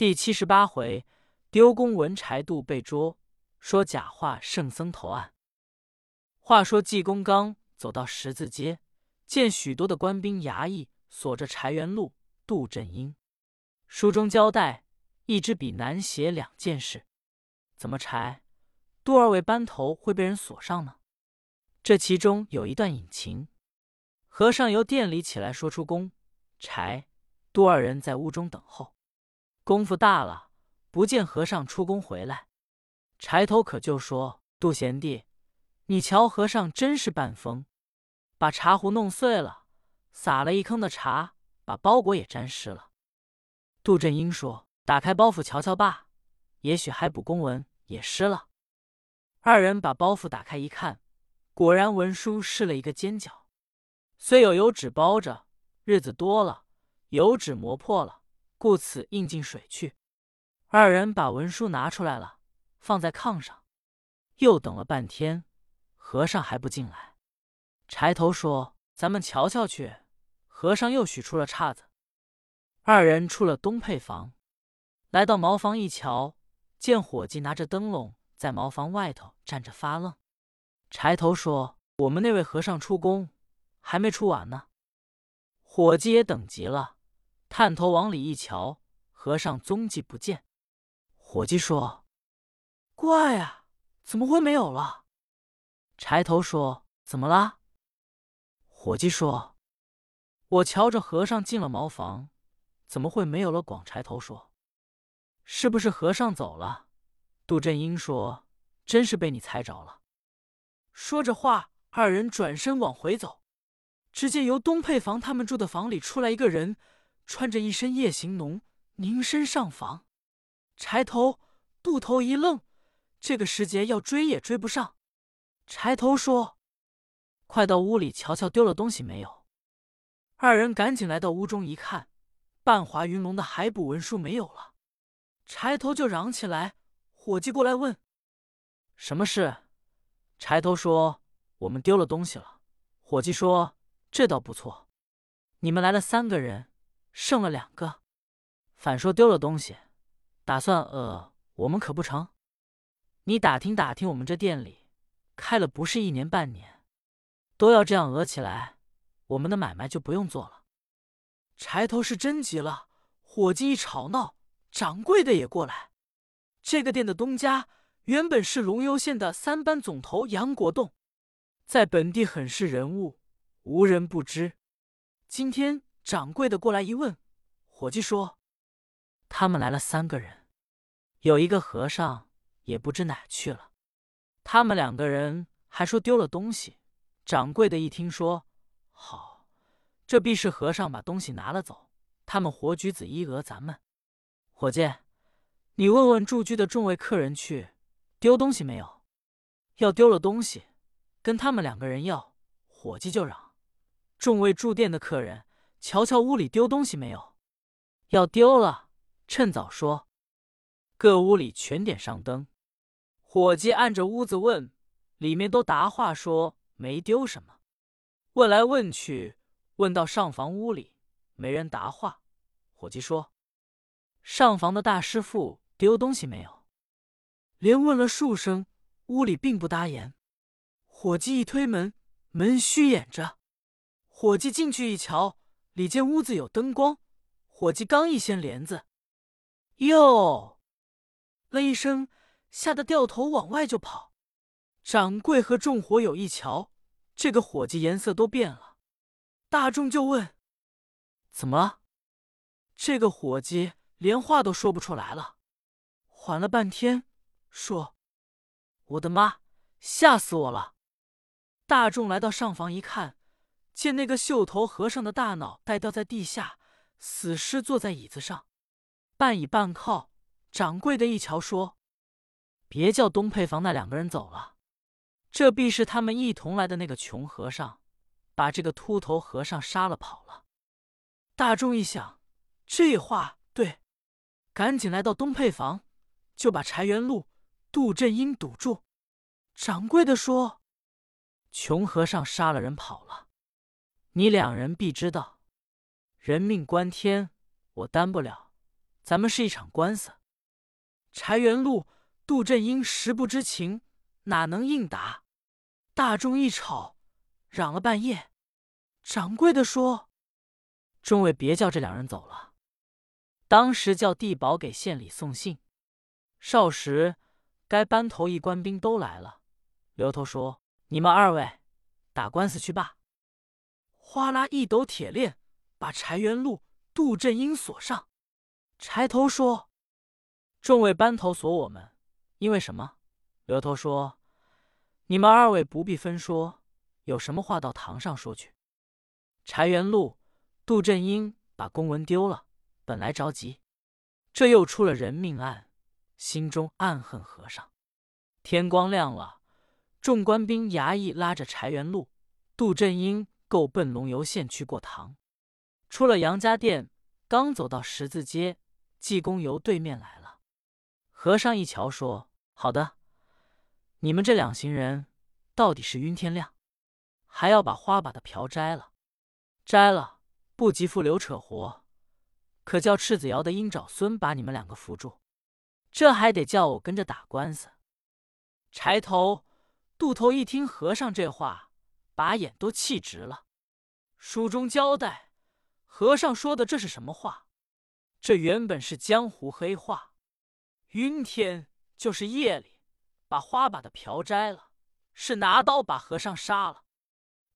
第七十八回，丢公文柴度被捉，说假话圣僧投案。话说济公刚走到十字街，见许多的官兵衙役锁着柴园路、杜振英。书中交代，一支笔难写两件事：怎么柴、杜二位班头会被人锁上呢？这其中有一段隐情。和尚由店里起来，说出公、柴、杜二人在屋中等候。功夫大了，不见和尚出宫回来。柴头可就说：“杜贤弟，你瞧和尚真是半疯，把茶壶弄碎了，撒了一坑的茶，把包裹也沾湿了。”杜振英说：“打开包袱瞧瞧吧，也许还补公文也湿了。”二人把包袱打开一看，果然文书湿了一个尖角。虽有油纸包着，日子多了，油纸磨破了，故此印进水去。二人把文书拿出来了，放在炕上，又等了半天，和尚还不进来。柴头说：“咱们瞧瞧去。”和尚又许出了岔子。二人出了东配房，来到茅房一瞧，见伙计拿着灯笼在茅房外头站着发愣。柴头说：“我们那位和尚出宫。”还没出完呢，伙计也等急了，探头往里一瞧，和尚踪迹不见。伙计说：“怪呀，怎么会没有了？”柴头说：“怎么了？”伙计说：“我瞧着和尚进了茅房，怎么会没有了？”广柴头说：“是不是和尚走了？”杜振英说：“真是被你猜着了。”说着话，二人转身往回走。只见由东配房他们住的房里出来一个人，穿着一身夜行浓，凝身上房。柴头、杜头一愣，这个时节要追也追不上。柴头说：“快到屋里瞧瞧，丢了东西没有？”二人赶紧来到屋中一看，半华云龙的海捕文书没有了。柴头就嚷起来：“伙计过来问，什么事？”柴头说：“我们丢了东西了。”伙计说。这倒不错，你们来了三个人，剩了两个，反说丢了东西，打算讹我们可不成？你打听打听，我们这店里开了不是一年半年，都要这样讹起来，我们的买卖就不用做了。柴头是真急了，伙计一吵闹，掌柜的也过来。这个店的东家原本是龙游县的三班总头杨国栋，在本地很是人物。无人不知。今天掌柜的过来一问，伙计说：“他们来了三个人，有一个和尚也不知哪去了。他们两个人还说丢了东西。”掌柜的一听说，好，这必是和尚把东西拿了走。他们活举子一讹咱们。伙计，你问问住居的众位客人去，丢东西没有？要丢了东西，跟他们两个人要。伙计就嚷。众位住店的客人，瞧瞧屋里丢东西没有？要丢了，趁早说。各屋里全点上灯。伙计按着屋子问，里面都答话说没丢什么。问来问去，问到上房屋里，没人答话。伙计说：“上房的大师傅丢东西没有？”连问了数声，屋里并不答言。伙计一推门，门虚掩着。伙计进去一瞧，里间屋子有灯光。伙计刚一掀帘子，哟了一声，吓得掉头往外就跑。掌柜和众伙友一瞧，这个伙计颜色都变了。大众就问：“怎么了？”这个伙计连话都说不出来了，缓了半天，说：“我的妈，吓死我了！”大众来到上房一看。见那个秀头和尚的大脑袋掉在地下，死尸坐在椅子上，半倚半靠。掌柜的一瞧说：“别叫东配房那两个人走了，这必是他们一同来的那个穷和尚，把这个秃头和尚杀了跑了。”大众一想，这话对，赶紧来到东配房，就把柴元禄、杜振英堵住。掌柜的说：“穷和尚杀了人跑了。”你两人必知道，人命关天，我担不了。咱们是一场官司。”柴元禄、杜振英实不知情，哪能应答？大众一吵，嚷了半夜。掌柜的说：“众位别叫这两人走了。”当时叫地保给县里送信。少时，该班头一官兵都来了。刘头说：“你们二位打官司去罢。”哗啦一抖铁链，把柴元禄、杜振英锁上。柴头说：“众位班头锁我们，因为什么？”刘头说：“你们二位不必分说，有什么话到堂上说去。”柴元禄、杜振英把公文丢了，本来着急，这又出了人命案，心中暗恨和尚。天光亮了，众官兵衙役拉着柴元禄、杜振英，够奔龙游县去过堂。出了杨家店，刚走到十字街。济公由对面来了，和尚一瞧说：“好的，你们这两行人到底是晕天亮，还要把花把的瓢摘了。摘了不急复留扯活，可叫赤子窑的鹰爪孙把你们两个扶住，这还得叫我跟着打官司。”柴头、杜头一听和尚这话，把眼都气直了。书中交代，和尚说的这是什么话？这原本是江湖黑话，晕天就是夜里把花把的瓢摘了，是拿刀把和尚杀了。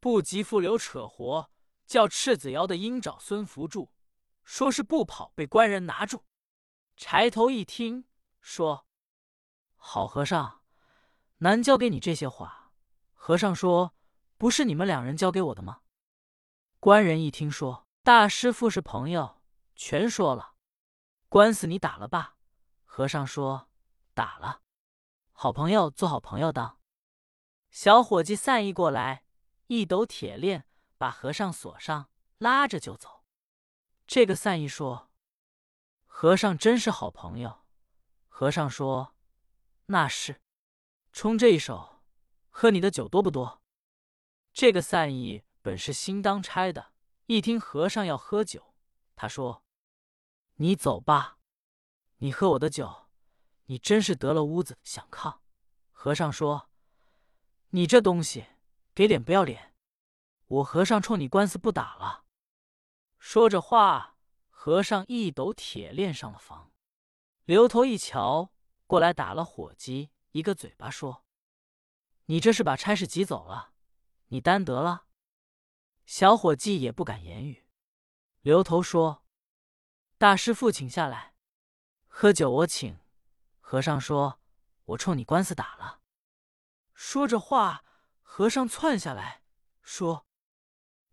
不急复留扯活，叫赤子窑的鹰爪孙扶住，说是不跑被官人拿住。柴头一听说：“好和尚，难教给你这些话。”和尚说：“不是你们两人教给我的吗？”官人一听说：“大师傅是朋友，全说了。”官司你打了吧？和尚说：“打了。”好朋友做好朋友当。小伙计散一过来，一抖铁链，把和尚锁上，拉着就走。这个散一说：“和尚真是好朋友。”和尚说：“那是。”冲这一手，喝你的酒多不多？这个散一本是新当差的，一听和尚要喝酒，他说。你走吧，你喝我的酒，你真是得了屋子想炕。和尚说：“你这东西给脸不要脸，我和尚冲你官司不打了。”说着话，和尚一抖铁链上了房。刘头一瞧过来，打了伙计一个嘴巴，说：“你这是把差事挤走了，你担得了？”小伙计也不敢言语。刘头说。大师父，请下来喝酒，我请。和尚说：“我冲你官司打了。”说着话，和尚窜下来说：“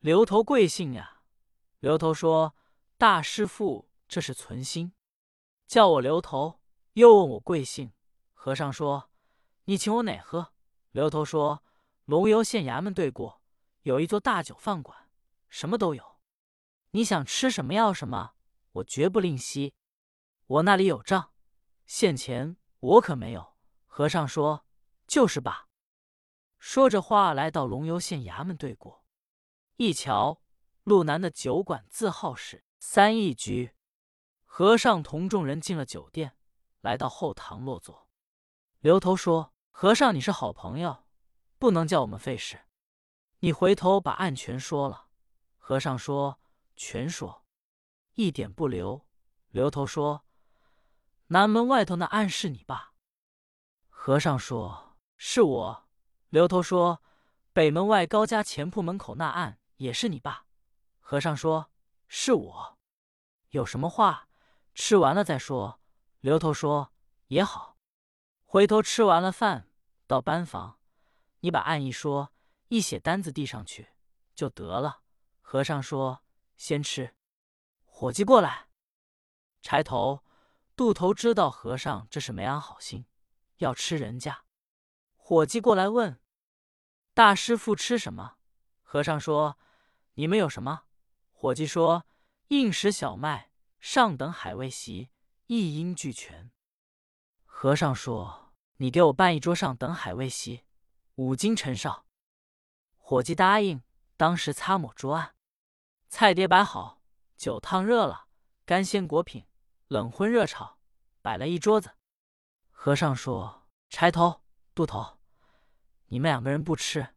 刘头贵姓呀？”刘头说：“大师父，这是存心叫我刘头，又问我贵姓。”和尚说：“你请我哪喝？”刘头说：“龙游县衙门对过有一座大酒饭馆，什么都有，你想吃什么要什么。”我绝不吝惜，我那里有账，现钱我可没有。和尚说：“就是吧。”说着话，来到龙游县衙门对过，一瞧，路南的酒馆字号是三义局。和尚同众人进了酒店，来到后堂落座。刘头说：“和尚，你是好朋友，不能叫我们费事。你回头把案全说了。”和尚说：“全说。”一点不留。刘头说：“南门外头那案是你吧？”和尚说：“是我。”刘头说：“北门外高家钱铺门口那案也是你吧？”和尚说：“是我。”有什么话，吃完了再说。刘头说：“也好。”回头吃完了饭，到班房，你把案一说，一写单子递上去就得了。和尚说：“先吃。”伙计过来，柴头、渡头知道和尚这是没安好心，要吃人家。伙计过来问：“大师傅吃什么？”和尚说：“你们有什么？”伙计说：“硬食小麦、上等海味席，一应俱全。”和尚说：“你给我办一桌上等海味席，五斤陈少。”伙计答应，当时擦抹桌案，菜碟摆好。酒烫热了，干鲜果品冷荤热炒，摆了一桌子。和尚说：“柴头、肚头，你们两个人不吃，